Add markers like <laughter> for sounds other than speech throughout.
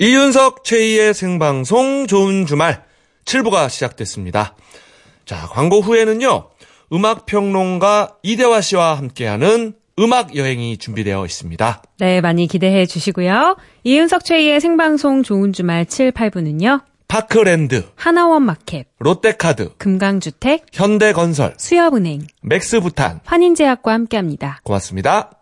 이윤석 최희의 생방송 좋은 주말 7부가 시작됐습니다. 자, 광고 후에는요. 음악 평론가 이대화 씨와 함께하는 음악 여행이 준비되어 있습니다. 네, 많이 기대해 주시고요. 이윤석 최희의 생방송 좋은 주말 7, 8부는요. 파크랜드, 하나원 마켓, 롯데카드, 금강주택, 현대건설, 수협은행, 맥스부탄 환인제약과 함께합니다. 고맙습니다.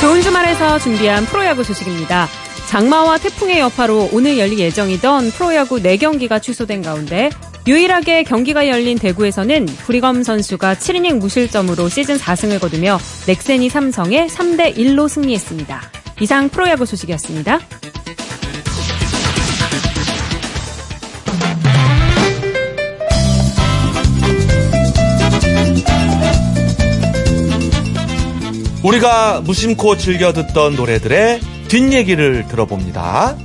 좋은 주말에서 준비한 프로야구 소식입니다. 장마와 태풍의 여파로 오늘 열릴 예정이던 프로야구 4경기가 취소된 가운데 유일하게 경기가 열린 대구에서는 구리검 선수가 7이닝 무실점으로 시즌 4승을 거두며 넥센이 삼성에 3대 1로 승리했습니다. 이상 프로야구 소식이었습니다. 우리가 무심코 즐겨 듣던 노래들의 뒷얘기를 들어봅니다.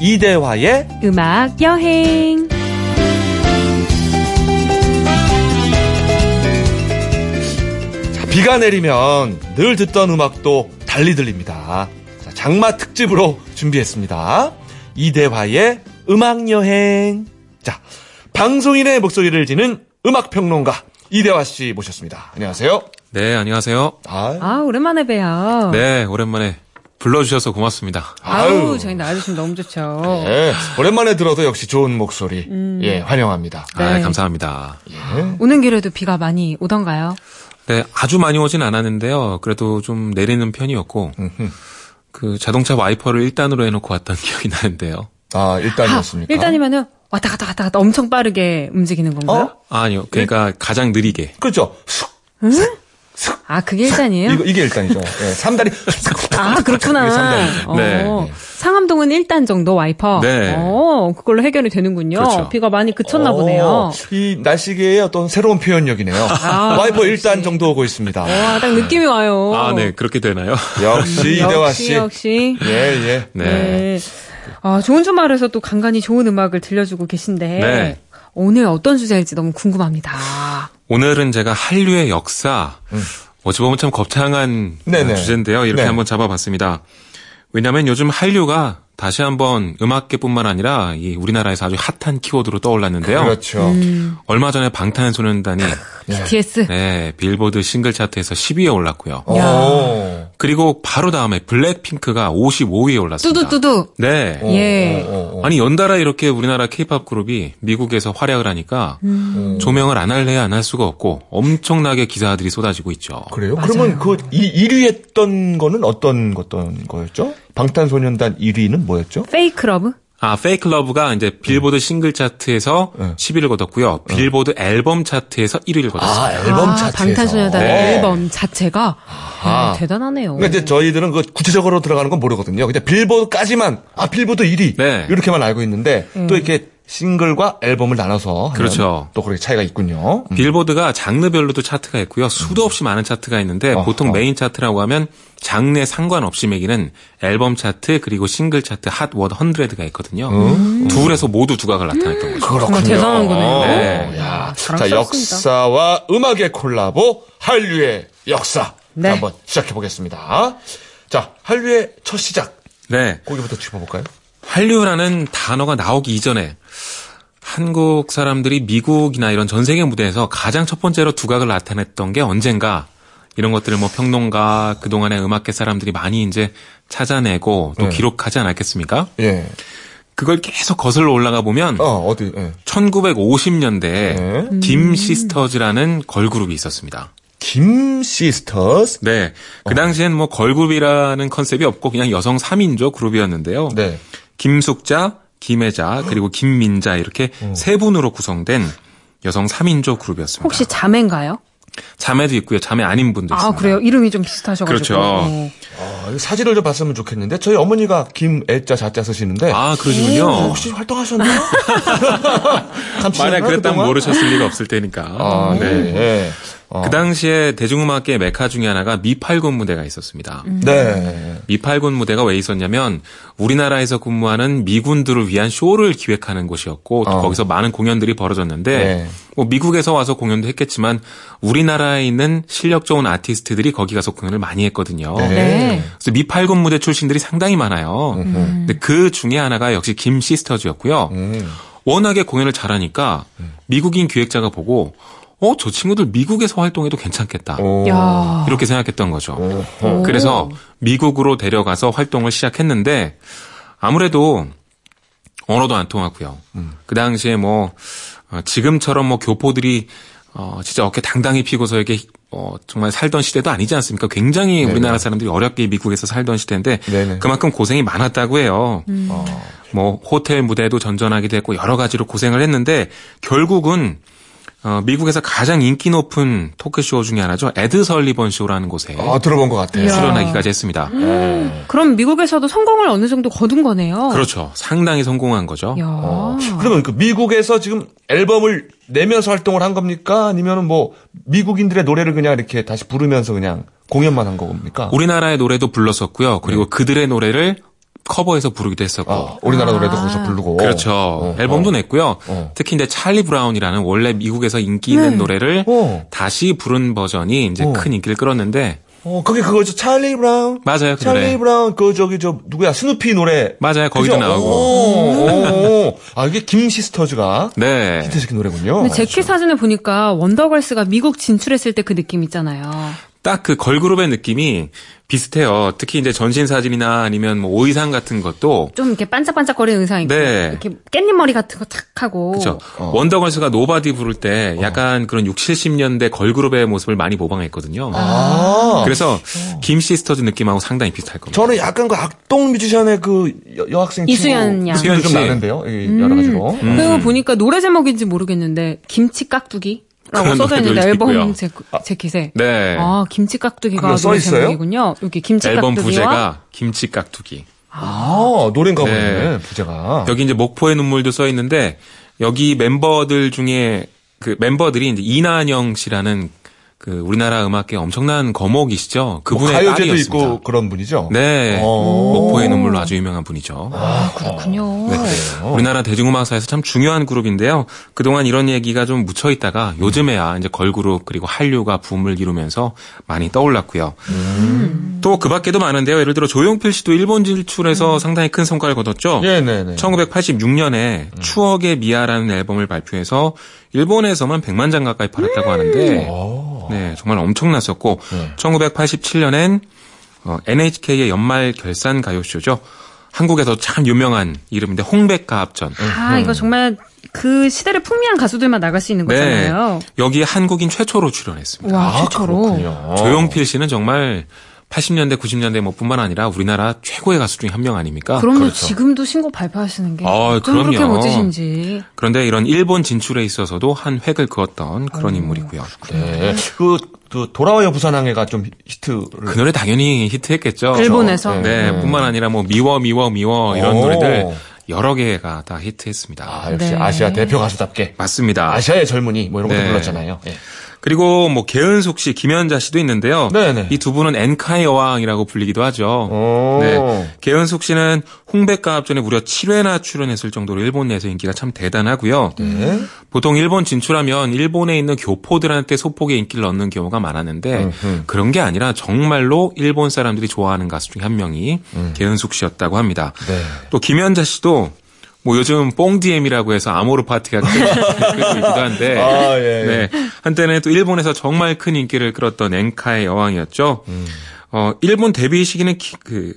이대화의 음악 여행. 자, 비가 내리면 늘 듣던 음악도 달리 들립니다. 자, 장마 특집으로 준비했습니다. 이대화의 음악 여행. 자, 방송인의 목소리를 지는 음악 평론가 이대화 씨 모셨습니다. 안녕하세요. 네, 안녕하세요. 아, 아, 오랜만에 뵈요. 네, 오랜만에 불러주셔서 고맙습니다. 아우, 저희 나와주시면 너무 좋죠. 네, 오랜만에 들어도 역시 좋은 목소리. 예, 환영합니다. 아, 네. 감사합니다. 오는 길에도 비가 많이 오던가요? 네, 아주 많이 오진 않았는데요. 그래도 좀 내리는 편이었고, 그 자동차 와이퍼를 1단으로 해놓고 왔던 <laughs> 기억이 나는데요. 아, 일단이었습니까? 일단이면은 왔다 갔다 왔다 갔다 엄청 빠르게 움직이는 건가요? 어? 아니요, 그러니까 가장 느리게. 그렇죠. 쑥. 아, 그게 일단이에요? 이거, 이게 일단이죠. 예, 삼다리. 아, 이게 그렇구나. 어. 네. 상암동은 1단 정도 와이퍼. 네. 어, 그걸로 해결이 되는군요. 그렇죠. 비가 많이 그쳤나 어, 보네요. 이 날씨계의 어떤 새로운 표현력이네요. 아, 와이퍼. 1단 정도 오고 있습니다. 와, 딱 느낌이 와요. 아, 네, 그렇게 되나요? 역시 <laughs> 이대화 씨. 역시, 역시. 예, 예. 네. 네. 아, 좋은 주말에서 또 간간히 좋은 음악을 들려주고 계신데. 네. 오늘 어떤 주제일지 너무 궁금합니다. 오늘은 제가 한류의 역사, 어찌 보면 참 거창한 네네. 주제인데요. 이렇게 네. 한번 잡아봤습니다. 왜냐하면 요즘 한류가 다시 한번 음악계뿐만 아니라 이 우리나라에서 아주 핫한 키워드로 떠올랐는데요. 그렇죠. 음. 얼마 전에 방탄소년단이 BTS. 네, 빌보드 싱글 차트에서 10위에 올랐고요. 오. 그리고 바로 다음에 블랙핑크가 55위에 올랐습니다. 뚜두뚜두. 네. 오, 예. 오, 오, 오. 아니 연달아 이렇게 우리나라 케이팝 그룹이 미국에서 활약을 하니까 음. 조명을 안 할래야 안 할 수가 없고 엄청나게 기사들이 쏟아지고 있죠. 그래요? 그러면 그 이, 1위 했던 거는 어떤 어떤 거였죠? 방탄소년단 1위는 뭐였죠? Fake Love? 아, Fake Love가 이제 빌보드 싱글 차트에서 네. 10위를 거뒀고요. 빌보드 앨범 차트에서 1위를 거뒀습니다. 아, 앨범 아, 차트에서. 방탄소년단 네. 앨범 자체가 아, 대단하네요. 그러니까 이제 저희들은 그 구체적으로 들어가는 건 모르거든요. 그냥 빌보드까지만 아 빌보드 1위 네. 이렇게만 알고 있는데 또 이렇게 싱글과 앨범을 나눠서 그렇죠. 또 그렇게 차이가 있군요. 음. 빌보드가 장르별로도 차트가 있고요. 수도 없이 많은 차트가 있는데 어허. 보통 메인 차트라고 하면 장르에 상관없이 매기는 앨범 차트 그리고 싱글 차트 Hot 100가 있거든요. 둘에서 모두 두각을 나타냈던 거죠. 정말 대단한 거네요. 네. 야. 자 역사와 음악의 콜라보 한류의 역사 네. 자, 한번 시작해 보겠습니다. 자 한류의 첫 시작 네. 거기부터 짚어볼까요? 한류라는 단어가 나오기 이전에 한국 사람들이 미국이나 이런 전 세계 무대에서 가장 첫 번째로 두각을 나타냈던 게 언젠가 이런 것들을 뭐 평론가 그동안의 음악계 사람들이 많이 이제 찾아내고 또 네. 기록하지 않았겠습니까? 예. 그걸 계속 거슬러 올라가 보면 어 어디? 예. 1950년대에 네. dim 시스터즈라는 걸그룹이 있었습니다. 김 시스터스. 네. 그 당시엔 뭐 걸그룹이라는 컨셉이 없고 그냥 여성 3인조 그룹이었는데요. 네. 김숙자, 김혜자, 그리고 김민자 이렇게 세 분으로 구성된 여성 3인조 그룹이었습니다. 혹시 자매인가요? 자매도 있고요. 자매 아닌 분도 있습니다. 아, 그래요? 이름이 좀 비슷하셔가지고. 그렇죠. 어. 아, 사진을 좀 봤으면 좋겠는데 저희 어머니가 김애자 자자 쓰시는데 아, 그러시군요. 혹시 활동하셨나요? <laughs> 만약 그랬다면 모르셨을 리가 없을 테니까. 아, 네. 네. 어. 그 당시에 대중음악계 메카 중에 하나가 미팔군 무대가 있었습니다. 네. 미팔군 무대가 왜 있었냐면 우리나라에서 근무하는 미군들을 위한 쇼를 기획하는 곳이었고 또 어. 거기서 많은 공연들이 벌어졌는데 네. 뭐 미국에서 와서 공연도 했겠지만 우리나라에 있는 실력 좋은 아티스트들이 거기 가서 공연을 많이 했거든요. 네. 그래서 미팔군 무대 출신들이 상당히 많아요. 근데 그 중에 하나가 역시 김 시스터즈였고요. 음. 워낙에 공연을 잘하니까 미국인 기획자가 보고 어, 저 친구들 미국에서 활동해도 괜찮겠다. 이렇게 생각했던 거죠. 오. 그래서 미국으로 데려가서 활동을 시작했는데 아무래도 언어도 안 통하고요. 그 당시에 뭐 어, 지금처럼 뭐 교포들이 어, 진짜 어깨 당당히 피고서 이렇게 어, 정말 살던 시대도 아니지 않습니까? 굉장히 우리나라 사람들이 어렵게 미국에서 살던 시대인데 네네. 그만큼 고생이 많았다고 해요. 어. 뭐 호텔 무대도 전전하기도 했고 여러 가지로 고생을 했는데 결국은 어, 미국에서 가장 인기 높은 토크쇼 중에 하나죠. 에드 설리번 쇼라는 곳에 아, 들어본 것 같아요. 출연하기까지 했습니다. 네. 그럼 미국에서도 성공을 어느 정도 거둔 거네요. 그렇죠. 상당히 성공한 거죠. 야. 어. 그러면 그 미국에서 지금 앨범을 내면서 활동을 한 겁니까? 아니면은 뭐 미국인들의 노래를 그냥 이렇게 다시 부르면서 그냥 공연만 한 겁니까? 우리나라의 노래도 불렀었고요. 그리고 그들의 노래를 커버해서 부르기도 했었고. 아, 우리나라 노래도 아. 거기서 부르고. 그렇죠. 어, 앨범도 어. 냈고요. 어. 특히 이제 찰리 브라운이라는 원래 미국에서 인기 있는 노래를 어. 다시 부른 버전이 이제 어. 큰 인기를 끌었는데 어, 그게 그거죠. 찰리 브라운. 맞아요. 그 찰리 노래. 브라운, 그, 저기, 저, 누구야, 스누피 노래. 맞아요. 거기도 그죠? 나오고. 오, 오, 오. 아, 이게 김 시스터즈가 네. 히트시킨 노래군요. 근데 제키 사진을 보니까 원더걸스가 미국 진출했을 때 그 느낌 있잖아요. 딱 그 걸그룹의 느낌이 비슷해요. 특히 이제 전신 사진이나 아니면 뭐 의상 같은 것도 좀 이렇게 반짝반짝거리는 의상 있고 네. 이렇게 깻잎 머리 같은 거 탁 하고 그렇죠. 어. 원더걸스가 Nobody 부를 때 약간 그런 6, 70년대 걸그룹의 모습을 많이 모방했거든요. 아. 그래서 김 시스터즈 느낌하고 상당히 비슷할 겁니다. 저는 약간 그 악동 뮤지션의 그 여, 여학생 이수연 양. 친구 좀 수연. 나는데요. 이 여러 가지로. 그리고 보니까 노래 제목인지 모르겠는데 김치 깍두기 라고 그런 써져 있는데 노래도 앨범. 제, 제킷에 네. 아 김치 깍두기가 그거 써 있어요? 제목이군요. 여기 김치 앨범 깍두기와 부제가 김치 깍두기. 아, 노래인가 보네, 네. 부제가. 여기 이제 목포의 눈물도 써 있는데 여기 멤버들 중에 그 멤버들이 이제 이난영 씨라는 그 우리나라 음악계 엄청난 거목이시죠. 뭐 그분의 가요제도 딸이었습니다. 있고 그런 분이죠. 네. 어. 목포의 눈물로 아주 유명한 분이죠. 아, 그렇군요. 우리나라 대중음악사에서 참 중요한 그룹인데요. 그동안 이런 얘기가 좀 묻혀 있다가 요즘에야 이제 걸그룹 그리고 한류가 붐을 이루면서 많이 떠올랐고요. 또그 밖에도 많은데요. 예를 들어 조용필 씨도 일본 진출해서 상당히 큰 성과를 거뒀죠. 네네네. 1986년에 추억의 미아라는 앨범을 발표해서 일본에서만 100만 장 가까이 팔았다고 하는데 네, 정말 엄청났었고 네. 1987년엔 어, NHK의 연말 결산 가요쇼죠. 한국에서 참 유명한 이름인데 홍백가 합전. 아 이거 정말 그 시대를 풍미한 가수들만 나갈 수 있는 네. 거잖아요. 여기에 한국인 최초로 출연했습니다. 와 아, 최초로. 그렇군요. 조용필 씨는 정말 80년대, 90년대 뭐 뿐만 아니라 우리나라 최고의 가수 중에 한 명 아닙니까? 그러면 그렇죠. 지금도 신곡 발표하시는 게 아, 어쩜 그렇게 그럼요. 멋지신지. 그런데 이런 일본 진출에 있어서도 한 획을 그었던 그런 인물이고요. 네. 그, 그, 돌아와요 부산항해가 좀 히트를. 그 노래 당연히 히트했겠죠. 일본에서. 네, 음. 뿐만 아니라 뭐 미워 미워 미워 이런 오. 노래들 여러 개가 다 히트했습니다. 아, 역시 네. 아시아 대표 가수답게. 맞습니다. 아시아의 젊은이, 뭐 이런 것도 네. 불렀잖아요. 예. 그리고 뭐 개은숙 씨, 김연자 씨도 있는데요. 네네. 이두 분은 엔카의 여왕이라고 불리기도 하죠. 오. 네. 개은숙 씨는 홍백가 합전에 무려 7회나 출연했을 정도로 일본 내에서 인기가 참 대단하고요. 네. 보통 일본 진출하면 일본에 있는 교포들한테 소폭의 인기를 얻는 경우가 많았는데 음흠. 그런 게 아니라 정말로 일본 사람들이 좋아하는 가수 중에 한 명이 개은숙 씨였다고 합니다. 음. 네. 또 김연자 씨도 뭐 요즘 뽕디엠이라고 해서 아모르 파티가 끌고 있기도 <laughs> 한데 아, 예, 예. 네. 한때는 또 일본에서 정말 큰 인기를 끌었던 엔카의 여왕이었죠. 음. 어, 일본 데뷔 시기는 기- 그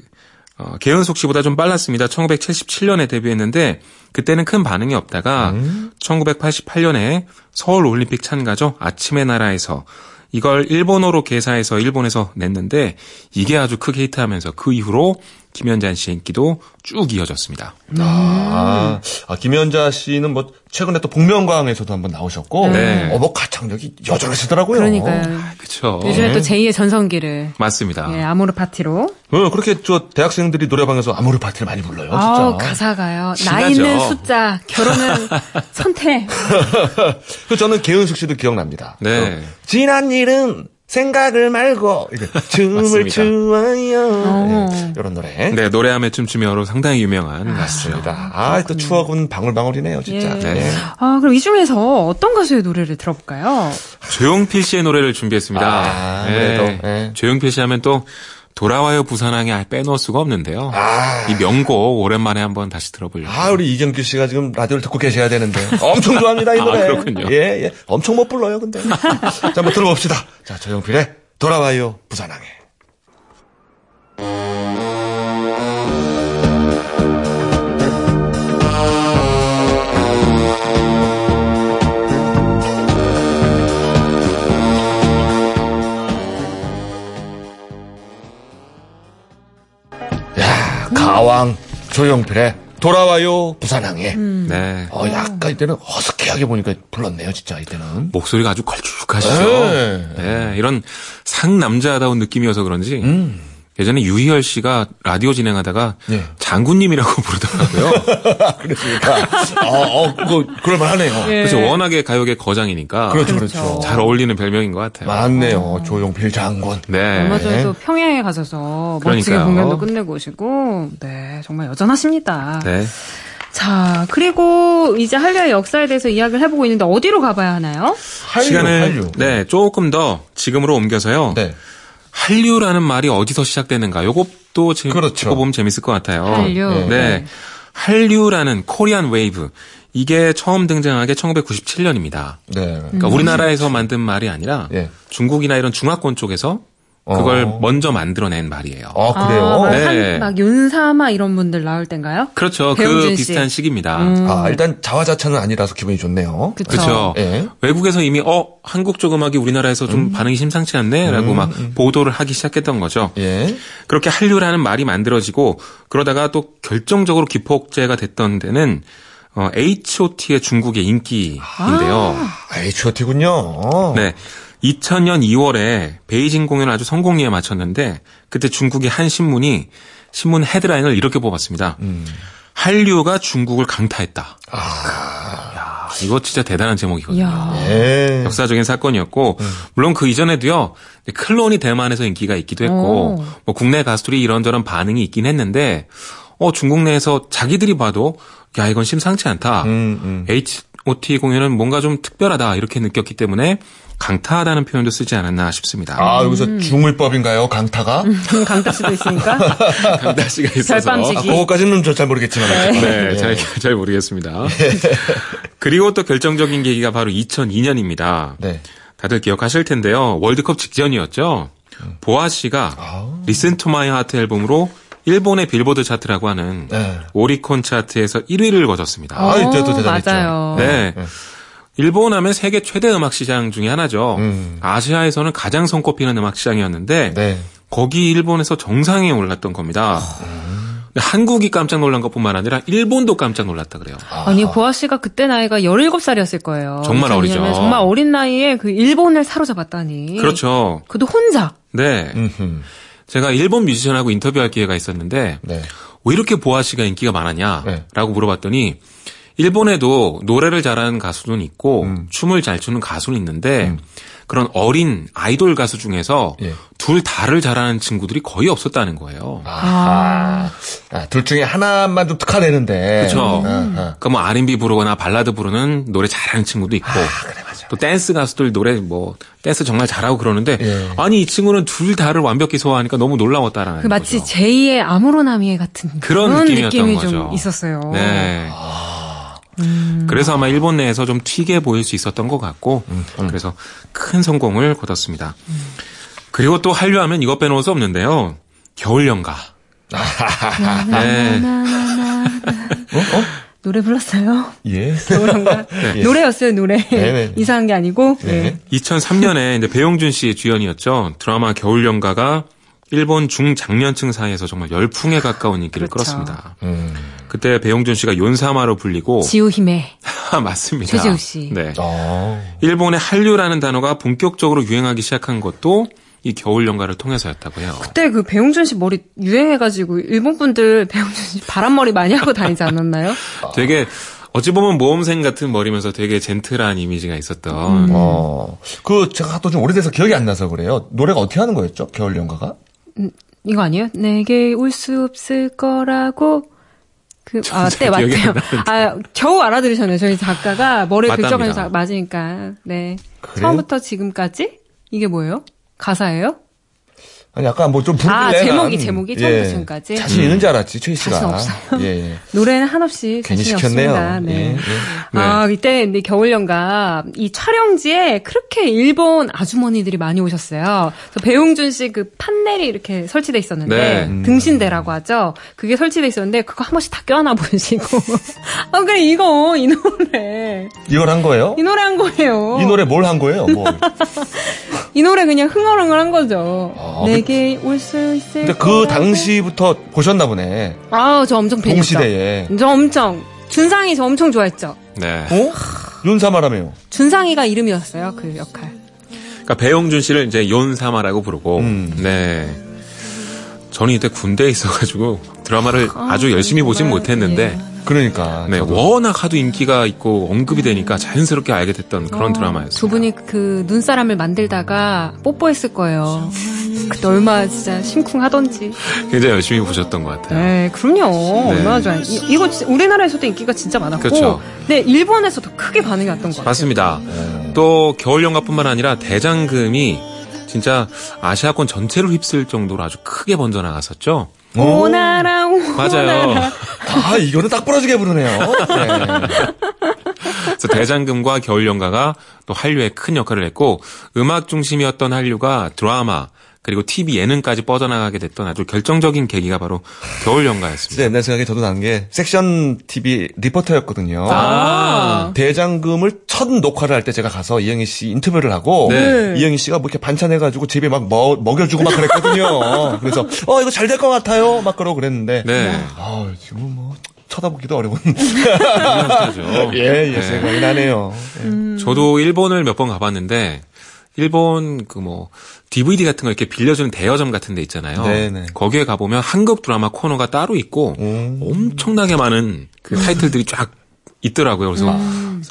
어, 개은숙 씨보다 좀 빨랐습니다. 1977년에 데뷔했는데 그때는 큰 반응이 없다가 음. 1988년에 서울 올림픽 참가죠. 아침의 나라에서 이걸 일본어로 개사해서 일본에서 냈는데 이게 아주 크게 히트하면서 그 이후로 김연자 씨의 인기도 쭉 이어졌습니다. 아, 아, 김연자 씨는 뭐 최근에 또 복면가왕에서도 한번 나오셨고, 네. 어, 뭐 가창력이 여전하시더라고요. 그러니까요. 그렇죠. 요즘에 또 제2의 전성기를 맞습니다. 예, 아모르 파티로. 어, 그렇게 저 대학생들이 노래방에서 아모르 파티를 많이 불러요, 진짜. 아우, 가사가요. 나이 신나죠. 있는 숫자, 결혼은 <laughs> 선택. 그 저는 개은숙 씨도 기억납니다. 네. 어, 지난 일은 생각을 말고 춤을. <laughs> 추어요. 어. 네, 이런 노래. 네, 노래하며 춤추며로 상당히 유명한. 아, 또 추억은 방울방울이네요, 진짜. 예. 네. 아, 그럼 이 중에서 어떤 가수의 노래를 들어볼까요? 조용필 씨의 노래를 준비했습니다. 아, 아무래도, 네. 조용필 씨 하면 또 돌아와요 부산항에 빼놓을 수가 없는데요. 아. 이 명곡 오랜만에 한번 다시 들어보려고. 아, 우리 이경규 씨가 지금 라디오를 듣고 계셔야 되는데. 엄청 좋아합니다, 이 아, 노래. 그렇군요. 예, 예. 엄청 못 불러요, 근데. 자, 한번 들어봅시다. 자, 조용필의 돌아와요, 부산항에. 야, 가왕 조용필의 돌아와요, 부산항에. 네. 어, 약간 이때는 허스키하게 보니까 불렀네요, 진짜, 이때는. 목소리가 아주 걸쭉하시죠. 네. 네, 이런 상남자다운 느낌이어서 그런지 음. 예전에 유희열 씨가 라디오 진행하다가 네. 장군님이라고 <laughs> 부르더라고요. <laughs> 그렇습니까? 어, 어, 그거, 그럴 만하네요. 예. 그래서 워낙에 가요계 거장이니까 그렇죠, 그렇죠. 잘 어울리는 별명인 것 같아요. 맞네요, 조용필 장군. 네. 얼마 전에도 평양에 가셔서 멋지게 그러니까요. 공연도 끝내고 오시고, 네, 정말 여전하십니다. 네. 자, 그리고 이제 한류의 역사에 대해서 이야기를 해보고 있는데 어디로 가봐야 하나요? 한류, 시간을 한류. 네 조금 더 지금으로 옮겨서요. 네. 한류라는 말이 어디서 시작되는가? 요것도 지- 그렇죠. 보면 재밌을 것 같아요. 한류. 네. 네. 한류라는 Korean Wave. 이게 처음 등장한 게 1997년입니다. 네. 그러니까 우리나라에서 만든 말이 아니라 예. 중국이나 이런 중화권 쪽에서 그걸 어. 먼저 만들어낸 말이에요. 아, 그래요? 아, 막, 네. 한, 막 윤사마 이런 분들 나올 땐가요? 그렇죠. 그 씨. 비슷한 시기입니다. 아, 일단 자화자찬은 아니라서 기분이 좋네요. 그쵸. 그렇죠. 예. 외국에서 이미 어 한국 쪽 음악이 우리나라에서 좀 반응이 심상치 않네라고 막 보도를 하기 시작했던 거죠. 예. 그렇게 한류라는 말이 만들어지고 그러다가 또 결정적으로 기폭제가 됐던 데는 어, H.O.T의 중국의 인기인데요. 아, H.O.T군요. 네. 2000년 2월에 베이징 공연을 아주 성공리에 마쳤는데 그때 중국의 한 신문이 신문 헤드라인을 이렇게 뽑았습니다. 한류가 중국을 강타했다. 야, 이거 진짜 대단한 제목이거든요. 예. 역사적인 사건이었고 물론 그 이전에도요 클론이 대만에서 인기가 있기도 했고 오. 뭐 국내 가수들이 이런저런 반응이 있긴 했는데 어 중국 내에서 자기들이 봐도 야 이건 심상치 않다 음, 음. H.O.T 공연은 뭔가 좀 특별하다 이렇게 느꼈기 때문에 강타하다는 표현도 쓰지 않았나 싶습니다. 아, 여기서 중의법인가요, 강타가? <laughs> 강타 씨도 있으니까. <laughs> 강타 씨가 있어서 별밤지기. 아, 그거까지는 저 잘 모르겠지만. 네, 예. 잘, 잘 모르겠습니다. 그리고 또 결정적인 계기가 바로 2002년입니다. 네. 다들 기억하실 텐데요. 월드컵 직전이었죠. 보아 씨가 아. Listen to My Heart 앨범으로 일본의 빌보드 차트라고 하는 네. 오리콘 차트에서 1위를 거뒀습니다. 아, 이때도 대단했죠. 맞아요. 네. 일본 하면 세계 최대 음악 시장 중에 하나죠. 음. 아시아에서는 가장 손꼽히는 음악 시장이었는데 네. 거기 일본에서 정상에 올랐던 겁니다. 근데 한국이 깜짝 놀란 것뿐만 아니라 일본도 깜짝 놀랐다 그래요. 아니, 보아 씨가 그때 나이가 17살이었을 거예요. 정말 어리죠. 정말 어린 나이에 그 일본을 사로잡았다니. 그렇죠. 그도 혼자. 네. 음흠. 제가 일본 뮤지션하고 인터뷰할 기회가 있었는데 네. 왜 이렇게 보아 씨가 인기가 많았냐라고 네. 물어봤더니 일본에도 노래를 잘하는 가수는 있고 음. 춤을 잘 추는 가수는 있는데 그런 어린 아이돌 가수 중에서 예. 둘 다를 잘하는 친구들이 거의 없었다는 거예요. 아, 아, 둘 중에 하나만 좀 특화되는데. 그렇죠. 아, 아. 그러니까 뭐 R&B 부르거나 발라드 부르는 노래 잘하는 친구도 있고 또 댄스 가수들 노래 뭐 댄스 정말 잘하고 그러는데 예. 아니 이 친구는 둘 다를 완벽히 소화하니까 너무 놀라웠다라는 그 마치 거죠. 제2의 아무로나미에 같은 그런 그런 느낌이었던 느낌이 거죠. 좀 있었어요. 네. 음. 그래서 아마 일본 내에서 좀 튀게 보일 수 있었던 것 같고, 그래서 큰 성공을 거뒀습니다. 그리고 또 한류하면 이것 빼놓을 수 없는데요. 겨울연가. <laughs> 네. 노래 불렀어요. 예. <laughs> 겨울한가? 예. 노래였어요, 노래. 네네. 이상한 게 아니고. 네. 예. 2003년에 이제 배용준 씨 주연이었죠. 드라마 겨울연가가 일본 중장년층 사이에서 정말 열풍에 가까운 인기를 그렇죠. 끌었습니다. 음. 그때 배용준 씨가 연사마로 불리고 지우힘에 <laughs> 맞습니다. 최지우 씨. 네. 어. 일본의 한류라는 단어가 본격적으로 유행하기 시작한 것도 이 겨울 연가를 통해서였다고 해요. 그때 그 배용준 씨 머리 유행해가지고 일본 분들 배용준 씨 바람머리 많이 하고 다니지 않았나요? <laughs> 되게 어찌 보면 모험생 같은 머리면서 되게 젠틀한 이미지가 있었던 어. 그 제가 또 좀 오래돼서 기억이 안 나서 그래요. 노래가 어떻게 하는 거였죠? 겨울 연가가? 이거 아니에요? 내게 올 수 없을 거라고. 그, 아, 때잘 기억이 맞대요. 아, 겨우 알아들으셨네요. 저희 작가가 머리. 긁적하면서 맞으니까. 네. 그래요? 처음부터 지금까지? 이게 뭐예요? 가사예요? 아니 약간 뭐 좀 부르길래 아, 난, 제목이, 제목이 처음부터 지금까지? 자신 있는 줄 알았지 최희 씨가. 자신 없어요. 예, 예. <laughs> 노래는 한없이 괜히 시켰네요. 없습니다. 네. 예, 예. 아, 이때 근데 겨울연가 이 촬영지에 그렇게 일본 아주머니들이 많이 오셨어요. 그래서 배용준 씨 그 판넬이 이렇게 설치돼 있었는데 네. 음. 등신대라고 하죠. 그게 설치돼 있었는데 그거 한 번씩 다 껴안아 보시고 아 <laughs> 그래 이거 이 노래 이걸 한 거예요? 이 노래 한 거예요. 이 노래 뭘 한 거예요? 뭐. <laughs> 이 노래 그냥 흥얼흥얼 한 거죠. 아, 내게 올 수 있을 근데 그. 당시부터 보셨나 보네. 아우 저 엄청 팬이었죠. 동시대에. 저 엄청 준상이 저 엄청 좋아했죠. 네. 어? 윤사마라며요. 준상이가 이름이었어요 그 역할. 그러니까 배용준 씨를 이제 연사마라고 부르고 음. 네. 저는 이때 군대에 있어가지고 드라마를 아, 주 열심히 보진 못했는데 예. 그러니까. 네, 저도. 워낙 하도 인기가 있고 언급이 되니까 자연스럽게 알게 됐던 그런 어, 드라마였어요. 두 분이 그 눈사람을 만들다가 뽀뽀했을 거예요. 그때 얼마 진짜 심쿵하던지. 굉장히 열심히 보셨던 것 같아요. 네, 그럼요. 얼마나 좋아요. 이, 진짜 우리나라에서도 인기가 진짜 많았고, 그렇죠. 네, 일본에서도 크게 반응이 왔던 것 같아요. 맞습니다. 네. 또 겨울 연가뿐만 아니라 대장금이 진짜 아시아권 전체를 휩쓸 정도로 아주 크게 번져 나갔었죠. 오. 오나라 오나라. 맞아요. 아, 이거는 딱 부러지게 부르네요. 네. <laughs> 그래서 대장금과 겨울 연가가 또 한류에 큰 역할을 했고 음악 중심이었던 한류가 드라마 그리고 TV 예능까지 뻗어나가게 됐던 아주 결정적인 계기가 바로 겨울 연가였습니다. 진짜 옛날 생각에 저도 난 게 섹션 TV 리포터였거든요. 아. 대장금을 첫 녹화를 할 때 제가 가서 이영희 씨 인터뷰를 하고 네. 이영희 씨가 뭐 이렇게 반찬해가지고 집에 막 먹, 먹여주고 막 그랬거든요. 그래서 어 이거 잘 될 것 같아요. 막 그러고 그랬는데 네. 아 지금 뭐 쳐다보기도 어려운. <laughs> 예, 예 네. 생각이 나네요. 저도 일본을 몇 번 가봤는데 일본 그 뭐 DVD 같은 거 이렇게 빌려주는 대여점 같은 데 있잖아요. 네네. 거기에 가보면 한국 드라마 코너가 따로 있고 음. 엄청나게 많은 그 타이틀들이 쫙 있더라고요. 그래서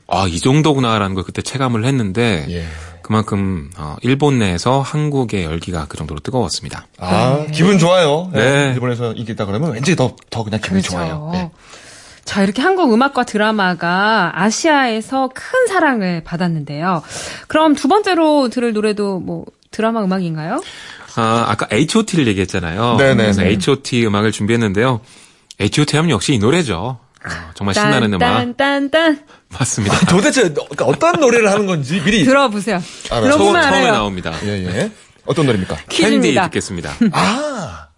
아이 정도구나라는 걸 그때 체감을 했는데 예. 그만큼 어, 일본 내에서 한국의 열기가 그 정도로 뜨거웠습니다. 아 기분 좋아요. 예, 네. 일본에서 인기 있다 그러면 왠지 더더 그냥 기분이 그렇죠. 좋아요. 예. 자, 이렇게 한국 음악과 드라마가 아시아에서 큰 사랑을 받았는데요. 그럼 두 번째로 들을 노래도 뭐 드라마 음악인가요? 아, 아까 H.O.T를 얘기했잖아요. 네네네. 그래서 H.O.T 음악을 준비했는데요. H.O.T 하면 역시 이 노래죠. 어, 정말 신나는 음악. 딴딴딴 맞습니다. 도대체 너- 그러니까 어떤 노래를 하는 건지 미리 들어보세요. 알아요. 들어보면 처음, 처음에 알아요. 나옵니다. 예, 예. 어떤 노래입니까? 캔디 퀴즈입니다. 듣겠습니다. 아,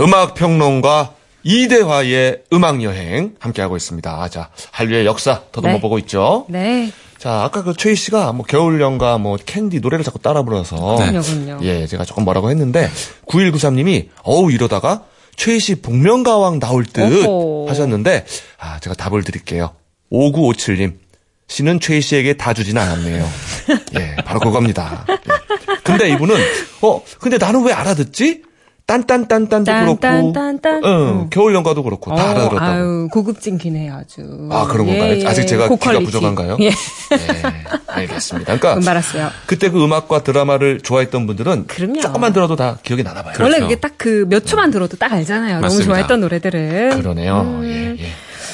음악 평론가 이대화의 음악 여행 함께하고 있습니다. 자, 한류의 역사 더듬어 네. 보고 있죠. 네. 자, 아까 그 최희 씨가 뭐 겨울연가 뭐 캔디 노래를 자꾸 따라 불러서 네. 그럼요. 예, 제가 조금 뭐라고 했는데 9193님이 어우 이러다가 최희 씨 복면가왕 나올 듯 어허. 하셨는데 아, 제가 답을 드릴게요. 5957님. 씨는 최희 씨에게 다 주진 않았네요. <laughs> 예, 바로 그겁니다. 예. 근데 이분은 어, 근데 나는 왜 알아듣지? 딴딴딴딴도 그렇고, 딴딴딴딴. 응, 응. 겨울 연가도 그렇고 다 어, 알아들었다고. 아유, 고급진 기네 아주. 아, 그런 건가요? 아직 제가 귀가 고퀄리티. 부족한가요? 예. 예, 알겠습니다. 그러니까 금발았어요. 그때 그 음악과 드라마를 좋아했던 분들은 그럼요. 조금만 들어도 다 기억이 나나 봐요. 원래 그렇죠. 그게 딱 그 몇 초만 들어도 딱 알잖아요. 너무 맞습니다. 좋아했던 노래들은. 그러네요. 음. 예, 예.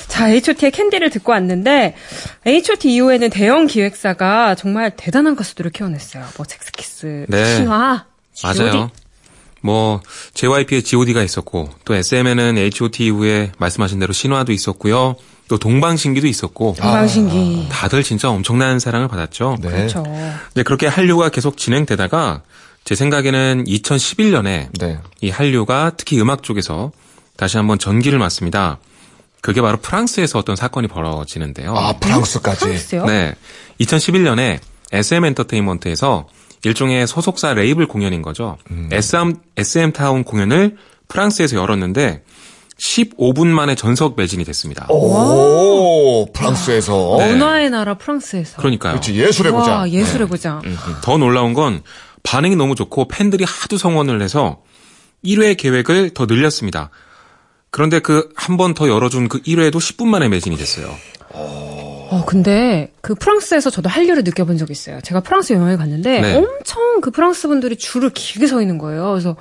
자, H.O.T의 캔디를 듣고 왔는데 H.O.T 이후에는 대형 기획사가 정말 대단한 가수들을 키워냈어요. 뭐 잭스키스, 네. 신화. 맞아요. 뭐 JYP의 G.O.D가 있었고 또 SM에는 H.O.T 이후에 말씀하신 대로 신화도 있었고요. 또 동방신기도 있었고 방신기. 다들 진짜 엄청난 사랑을 받았죠. 네. 그렇죠. 네, 그렇게 한류가 계속 진행되다가 제 생각에는 2011년에 네. 이 한류가 특히 음악 쪽에서 다시 한번 전기를 맞습니다. 그게 바로 프랑스에서 어떤 사건이 벌어지는데요. 아, 프랑스까지. 프랑스요? 네. 2011년에 SM 엔터테인먼트에서 일종의 소속사 레이블 공연인 거죠. 음. SM, SM TOWN 공연을 프랑스에서 열었는데 15분 만에 전석 매진이 됐습니다. 오, 프랑스에서. 네. 문화의 나라 프랑스에서. 그러니까요. 그렇지, 예술의 고장. 와, 예술의 고장. 더 놀라운 건 반응이 너무 좋고 팬들이 하도 성원을 해서 1회 계획을 더 늘렸습니다. 그런데 그 한 번 더 열어준 그 1회도 10분 만에 매진이 됐어요. 어, 근데 그 프랑스에서 저도 한류를 느껴본 적이 있어요. 제가 프랑스 여행을 갔는데 네. 엄청 그 프랑스 분들이 줄을 길게 서 있는 거예요. 그래서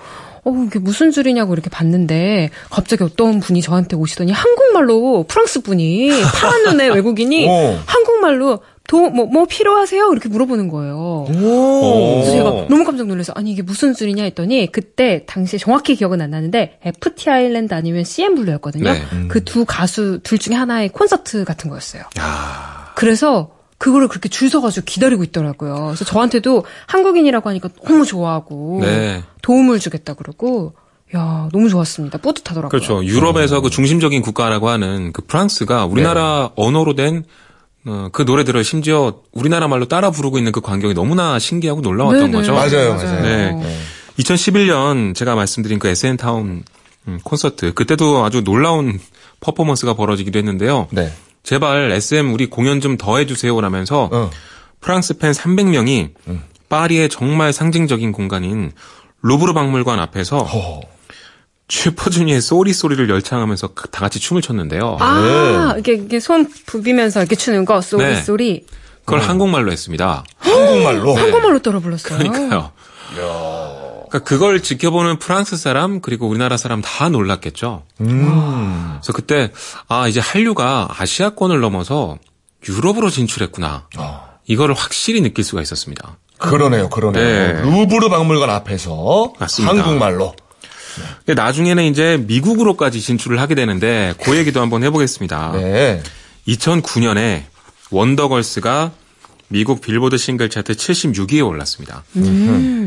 어, 이게 무슨 줄이냐고 이렇게 봤는데 갑자기 어떤 분이 저한테 오시더니 한국말로 프랑스 분이 <laughs> 파란 눈의 외국인이 오. 한국말로 도, 뭐, 뭐 필요하세요? 이렇게 물어보는 거예요. 오. 그래서 제가 너무 깜짝 놀라서 아니 이게 무슨 줄이냐 했더니 그때 당시에 정확히 기억은 안 나는데 FT 아일랜드 아니면 CM 블루였거든요. 네. 그두 가수 둘 중에 하나의 콘서트 같은 거였어요. 야, 그래서 그거를 그렇게 줄 서가지고 기다리고 있더라고요. 그래서 저한테도 한국인이라고 하니까 너무 좋아하고 네. 도움을 주겠다 그러고 야 너무 좋았습니다. 뿌듯하더라고요. 그렇죠. 유럽에서 그 중심적인 국가라고 하는 그 프랑스가 우리나라 언어로 된 어, 그 노래들을 심지어 우리나라 말로 따라 부르고 있는 그 광경이 너무나 신기하고 놀라웠던 네네. 거죠. 맞아요, 맞아요. 네. 2011년 제가 말씀드린 그 SN 타운 음, 콘서트 그때도 아주 놀라운 퍼포먼스가 벌어지기도 했는데요. 네. 제발 SM 우리 공연 좀 더 해주세요라면서 어. 프랑스 팬 300명이 파리의 정말 상징적인 공간인 루브르 박물관 앞에서 어. 슈퍼주니어의 Sorry Sorry를 열창하면서 그- 다 같이 춤을 췄는데요. 아 이게, 이게 손 부비면서 이렇게 추는 거 Sorry 네. Sorry 그걸 한국말로 했습니다. <gasps> 한국말로. 한국말로 따라 불렀어요. 그러니까요. 그러니까 그걸 지켜보는 프랑스 사람 그리고 우리나라 사람 다 놀랐겠죠. 음. 그래서 그때 아 이제 한류가 아시아권을 넘어서 유럽으로 진출했구나. 아. 이거를 확실히 느낄 수가 있었습니다. 그러네요, 그러네요. 네. 루브르 박물관 앞에서 맞습니다. 한국말로. 근데 나중에는 이제 미국으로까지 진출을 하게 되는데 그 얘기도 한번 해보겠습니다. 네. 2009년에 원더걸스가 미국 빌보드 싱글 차트 76위에 올랐습니다.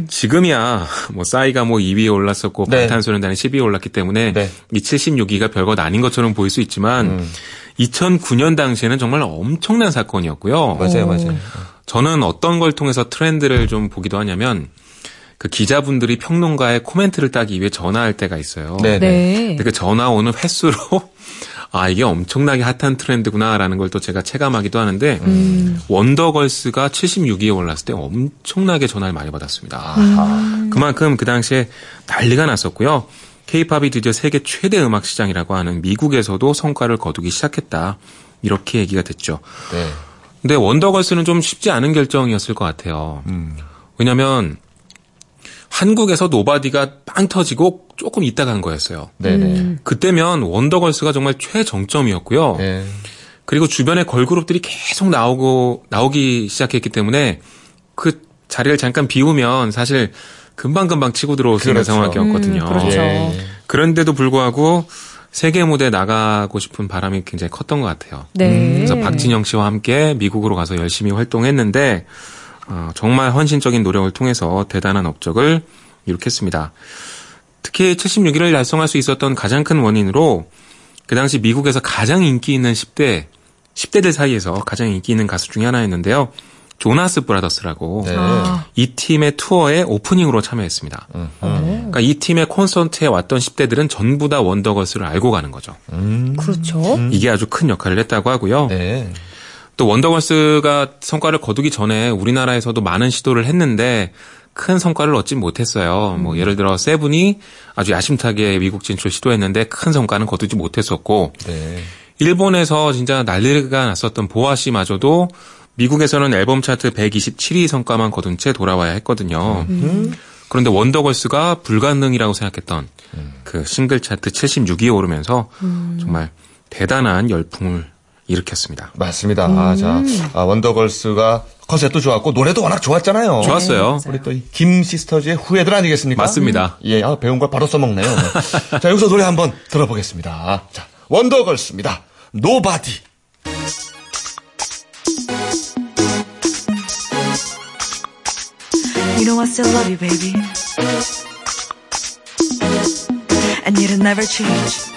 지금이야 뭐 싸이가 뭐 2위에 올랐었고 네. 방탄소년단이 10위에 올랐기 때문에 네. 이 76위가 별것 아닌 것처럼 보일 수 있지만 2009년 당시에는 정말 엄청난 사건이었고요. 맞아요, 맞아요. 저는 어떤 걸 통해서 트렌드를 좀 보기도 하냐면 그 기자분들이 평론가의 코멘트를 따기 위해 전화할 때가 있어요. 네. 네. 근데 그 전화 오는 횟수로 <laughs> 아 이게 엄청나게 핫한 트렌드구나라는 걸 또 제가 체감하기도 하는데 원더걸스가 76위에 올랐을 때 엄청나게 전화를 많이 받았습니다. 아하. 그만큼 그 당시에 난리가 났었고요. 케이팝이 드디어 세계 최대 음악 시장이라고 하는 미국에서도 성과를 거두기 시작했다. 이렇게 얘기가 됐죠. 네. 근데 원더걸스는 좀 쉽지 않은 결정이었을 것 같아요. 음. 왜냐면 한국에서 Nobody가 빵 터지고 조금 있다가 한 거였어요. 네네. 그때면 원더걸스가 정말 최정점이었고요. 네. 그리고 주변에 걸그룹들이 계속 나오고 나오기 시작했기 때문에 그 자리를 잠깐 비우면 사실 금방 금방 치고 들어올 수 있는 그렇죠. 상황이었거든요. 음, 그렇죠. 예. 그런데도 불구하고 세계 무대에 나가고 싶은 바람이 굉장히 컸던 것 같아요. 네. 그래서 박진영 씨와 함께 미국으로 가서 열심히 활동했는데 어, 정말 헌신적인 노력을 통해서 대단한 업적을 이룩했습니다. 특히 76위를 달성할 수 있었던 가장 큰 원인으로 그 당시 미국에서 가장 인기 있는 10대 10대들 사이에서 가장 인기 있는 가수 중에 하나였는데요. Jonas Brothers라고 네. 아, 이 팀의 투어에 오프닝으로 참여했습니다. 음. 그러니까 이 팀의 콘서트에 왔던 10대들은 전부 다 원더걸스를 알고 가는 거죠. 음. 그렇죠. 이게 아주 큰 역할을 했다고 하고요. 네. 또 원더걸스가 성과를 거두기 전에 우리나라에서도 많은 시도를 했는데 큰 성과를 얻지 못했어요. 뭐 예를 들어 세븐이 아주 야심차게 미국 진출 시도했는데 큰 성과는 거두지 못했었고 네. 일본에서 진짜 난리가 났었던 보아 씨마저도 미국에서는 앨범 차트 127위 성과만 거둔 채 돌아와야 했거든요. 그런데 원더걸스가 불가능이라고 생각했던 그 싱글 차트 76위에 오르면서 정말 대단한 열풍을 일으켰습니다. 맞습니다. 아, 자, 아, 원더걸스가 컨셉도 좋았고 노래도 워낙 좋았잖아요. 좋았어요. 우리 또 김 시스터즈의 후예들 아니겠습니까? 맞습니다. 예, 아, 배운 걸 바로 써먹네요. <laughs> 자, 여기서 노래 한번 들어보겠습니다. 자, 원더걸스입니다. 노바디. You know I still love you, baby. And it'll never change.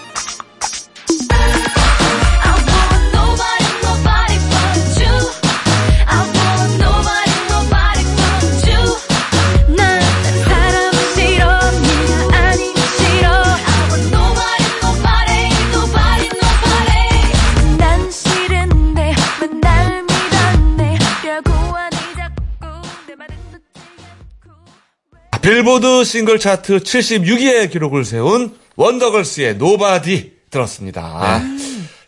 빌보드 싱글 차트 76위의 기록을 세운 원더걸스의 Nobody 들었습니다.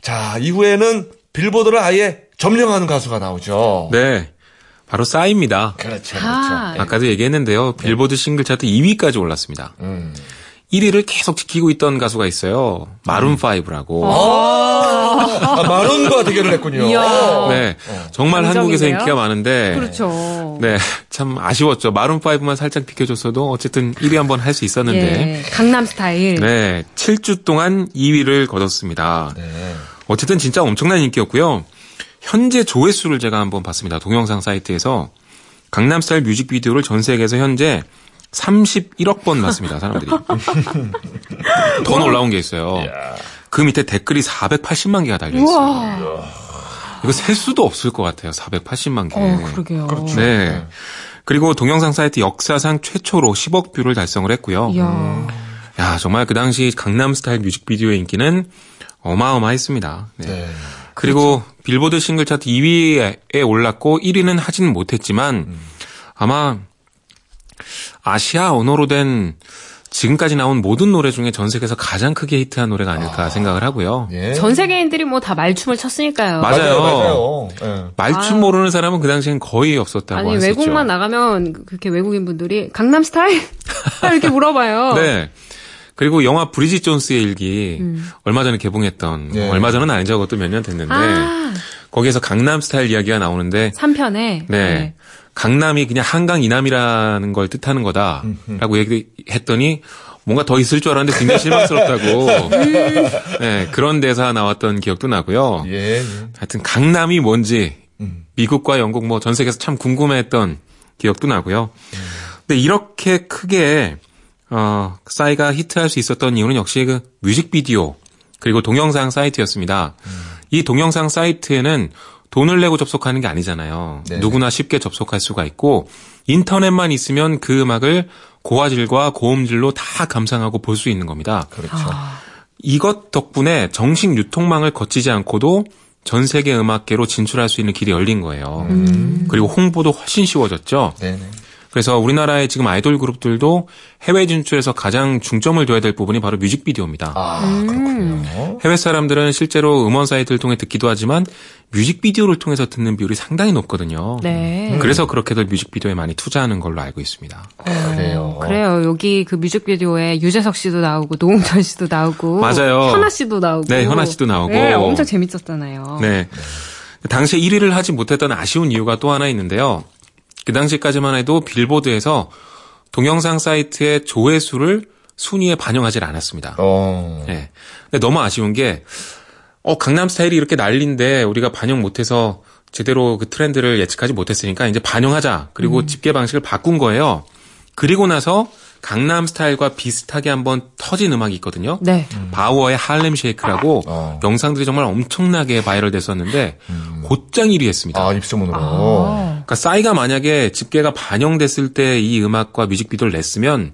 자, 이후에는 빌보드를 아예 점령하는 가수가 나오죠. 네. 바로 싸이입니다. 그렇죠, 아. 그렇죠. 아까도 얘기했는데요. 빌보드 싱글 차트 2위까지 올랐습니다. 1위를 계속 지키고 있던 가수가 있어요. Maroon 5라고. 아, Maroon과 대결을 했군요. 이야. 네. 정말? 한국에서 인기가 많은데. 그렇죠. 네. 참 아쉬웠죠. 마룬 5만 살짝 비켜줬어도 어쨌든 1위 한번 할 수 있었는데. 예, 강남 스타일. 네. 7주 동안 2위를 거뒀습니다. 네. 어쨌든 진짜 엄청난 인기였고요. 현재 조회수를 제가 한번 봤습니다. 동영상 사이트에서 강남스타일 뮤직비디오를 전 세계에서 현재 31억 번 봤습니다. 사람들이. <laughs> 더 놀라운 게 있어요. 그 밑에 댓글이 480만 개가 달려 있어요. 이거 셀 수도 없을 것 같아요. 480만 개. 어, 그러게요. 네. 그리고 동영상 사이트 역사상 최초로 10억 view를 달성을 했고요. 이야. 야, 정말 그 당시 강남 스타일 뮤직비디오의 인기는 어마어마했습니다. 네. 네. 그리고 빌보드 싱글 차트 2위에 올랐고 1위는 하지는 못했지만 아마 아시아 언어로 된 지금까지 나온 모든 노래 중에 전 세계에서 가장 크게 히트한 노래가 아닐까 생각을 하고요. 예. 전 세계인들이 뭐 다 말춤을 췄으니까요. 맞- 맞아요. 맞아요. 예. 말춤 아유. 모르는 사람은 그 당시엔 거의 없었다고 아니 있죠. 외국만 나가면 그렇게 외국인 분들이 강남 스타일 <laughs> 이렇게 물어봐요. 네. 그리고 영화 브리짓 존스의 일기 얼마 전에 개봉했던 네. 얼마 전은 아니죠. 그것도 몇 년 됐는데 아, 거기에서 강남 스타일 이야기가 나오는데 3편에 네. 강남이 그냥 한강 이남이라는 걸 뜻하는 거다라고 얘기했더니 뭔가 더 있을 줄 알았는데 굉장히 실망스럽다고. <laughs> 네, 그런 대사 나왔던 기억도 나고요. 예, 예. 하여튼 강남이 뭔지 미국과 영국 뭐 전 세계에서 참 궁금해했던 기억도 나고요. 근데 이렇게 크게 어, 싸이가 히트할 수 있었던 이유는 역시 그 뮤직비디오 그리고 동영상 사이트였습니다. 이 동영상 사이트에는 돈을 내고 접속하는 게 아니잖아요. 네네. 누구나 쉽게 접속할 수가 있고 인터넷만 있으면 그 음악을 고화질과 고음질로 다 감상하고 볼 수 있는 겁니다. 그렇죠. 이것 덕분에 정식 유통망을 거치지 않고도 전 세계 음악계로 진출할 수 있는 길이 열린 거예요. 그리고 홍보도 훨씬 쉬워졌죠. 네네. 그래서 우리나라의 지금 아이돌 그룹들도 해외 진출에서 가장 중점을 둬야 될 부분이 바로 뮤직비디오입니다. 아, 그렇군요. 해외 사람들은 실제로 음원 사이트를 통해 듣기도 하지만 뮤직비디오를 통해서 듣는 비율이 상당히 높거든요. 네. 그래서 그렇게들 뮤직비디오에 많이 투자하는 걸로 알고 있습니다. 그래요. 그래요. 여기 그 뮤직비디오에 유재석 씨도 나오고 노홍철 씨도 나오고 맞아요. 현아 씨도 나오고 네, 현아 씨도 나오고. 네, 엄청 재밌었잖아요. 네. 당시에 1위를 하지 못했던 아쉬운 이유가 또 하나 있는데요. 그 당시까지만 해도 빌보드에서 동영상 사이트의 조회수를 순위에 반영하지 않았습니다. 어. 네. 근데 너무 아쉬운 게, 어, 강남 스타일이 이렇게 난리인데 우리가 반영 못해서 제대로 그 트렌드를 예측하지 못했으니까 이제 반영하자. 그리고 집계 방식을 바꾼 거예요. 그리고 나서 강남 스타일과 비슷하게 한번 터진 음악이 있거든요. 네. Baauer의 Harlem Shake라고 어. 영상들이 정말 엄청나게 바이럴 됐었는데 곧장 1위 했습니다. 아, 입소문으로. 그러니까 싸이가 만약에 집계가 반영됐을 때 이 음악과 뮤직비디오를 냈으면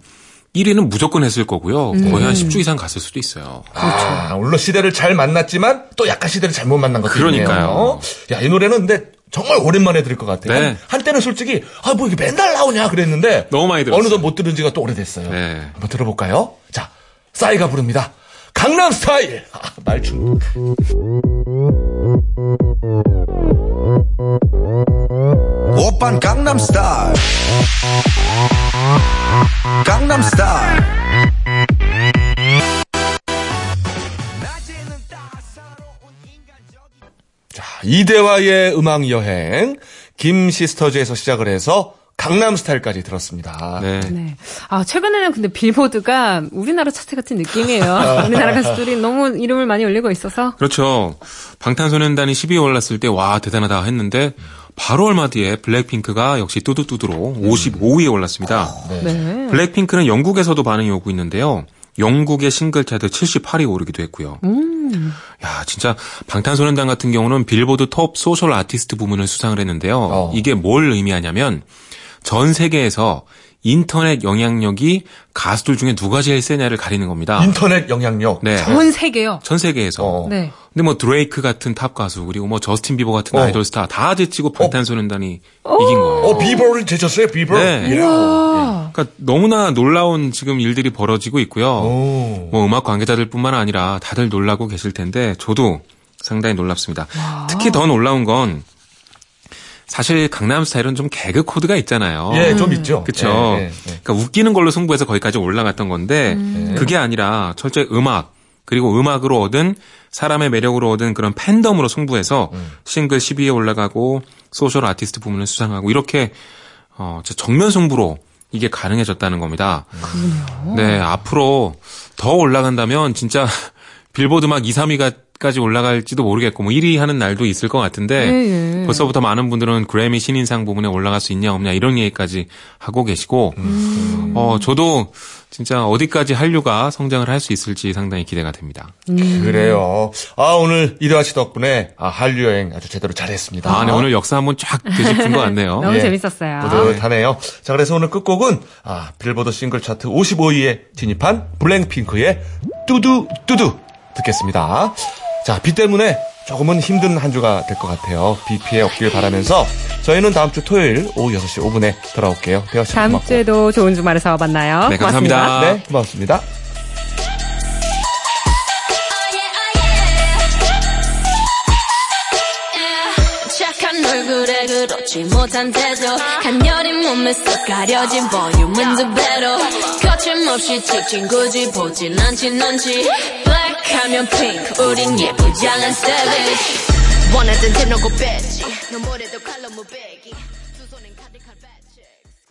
1위는 무조건 했을 거고요. 거의 한 10주 이상 갔을 수도 있어요. 아, 물론 시대를 잘 만났지만 또 약간 시대를 잘못 만난 것도 그러니까요. 있네요. 야, 이 노래는 근데 정말 오랜만에 들을 것 같아요. 네. 한, 한때는 솔직히 아, 뭐 이게 맨날 나오냐 그랬는데 너무 많이 들었어요. 어느덧 못 들은 지가 또 오래됐어요. 네. 한번 들어볼까요? 자, 싸이가 부릅니다. 강남 스타일. 아, 말춤. 오빤 강남 스타일 강남 스타일 이대화의 음악 여행 김 시스터즈에서 시작을 해서 강남 스타일까지 들었습니다. 네. 네. 아, 최근에는 근데 빌보드가 우리나라 차트 같은 느낌이에요. <laughs> 우리나라 가수들이 너무 이름을 많이 올리고 있어서. 그렇죠. 방탄소년단이 10위에 올랐을 때 와 대단하다 했는데 바로 얼마 뒤에 블랙핑크가 역시 뚜두뚜두로 55위에 올랐습니다. 네. 블랙핑크는 영국에서도 반응이 오고 있는데요. 영국의 싱글 차트 78위 오르기도 했고요. 야, 진짜 방탄소년단 같은 경우는 빌보드 Top Social Artist 부문을 수상을 했는데요. 어. 이게 뭘 의미하냐면 전 세계에서 인터넷 영향력이 가수들 중에 누가 제일 세냐를 가리는 겁니다. 인터넷 영향력. 네. 전 세계요. 전 세계에서. 어. 네. 근데 뭐 드레이크 같은 탑 가수 그리고 뭐 저스틴 비버 같은 어. 아이돌 스타 다 제치고 방탄소년단이 이긴 거예요. 어, 비버를 제쳤어요, 비버. 네. 예. 아, 그러니까 너무나 놀라운 지금 일들이 벌어지고 있고요. 오. 뭐 음악 관계자들뿐만 아니라 다들 놀라고 계실 텐데 저도 상당히 놀랍습니다. 특히 더 놀라운 건 사실 강남 스타일은 좀 개그 코드가 있잖아요. 예, 좀 있죠. 그쵸. 예, 예, 예. 그러니까 웃기는 걸로 승부해서 거기까지 올라갔던 건데 음. 그게 아니라 철저히 음악 그리고 음악으로 얻은 사람의 매력으로 얻은 그런 팬덤으로 승부해서 음. 싱글 10위에 올라가고 Social Artist 부문을 수상하고 이렇게 어, 진짜 정면 승부로 이게 가능해졌다는 겁니다. 네, 앞으로 더 올라간다면 진짜 <laughs> 빌보드 막 2, 3위가 까지 올라갈지도 모르겠고 뭐 1위 하는 날도 있을 것 같은데 예, 예. 벌써부터 많은 분들은 그래미 신인상 부분에 올라갈 수 있냐 없냐 이런 얘기까지 하고 계시고 어 저도 진짜 어디까지 한류가 성장을 할 수 있을지 상당히 기대가 됩니다. 그래요. 아, 오늘 이대화 씨 덕분에 아, 한류 여행 아주 제대로 잘했습니다. 아, 네, 오늘 역사 한번 쫙 되짚은 것 같네요. <laughs> 너무 예. 재밌었어요. 뿌듯하네요. 자, 그래서 오늘 끝곡은 아, 빌보드 싱글 차트 55위에 진입한 블랙핑크의 뚜두 뚜두 듣겠습니다. 자, 비 때문에 조금은 힘든 한 주가 될 것 같아요. 비 피해 없길 바라면서 저희는 다음 주 토요일 오후 6시 5분에 돌아올게요. 대화 씨 다음 고맙고. 주에도 좋은 주말에서 만나요. 네, 감사합니다. 고맙습니다. 네, 고맙습니다. 얼굴에 그렇지 못한 태도 한여린 몸에 쏙 가려진 볼륨은 두 배로 거침없이 찍힌 굳이 보진 않지 넌지 하면 핑크 우린 예쁘장한 savage. 원하던 대놓고 뺐지. 너무래도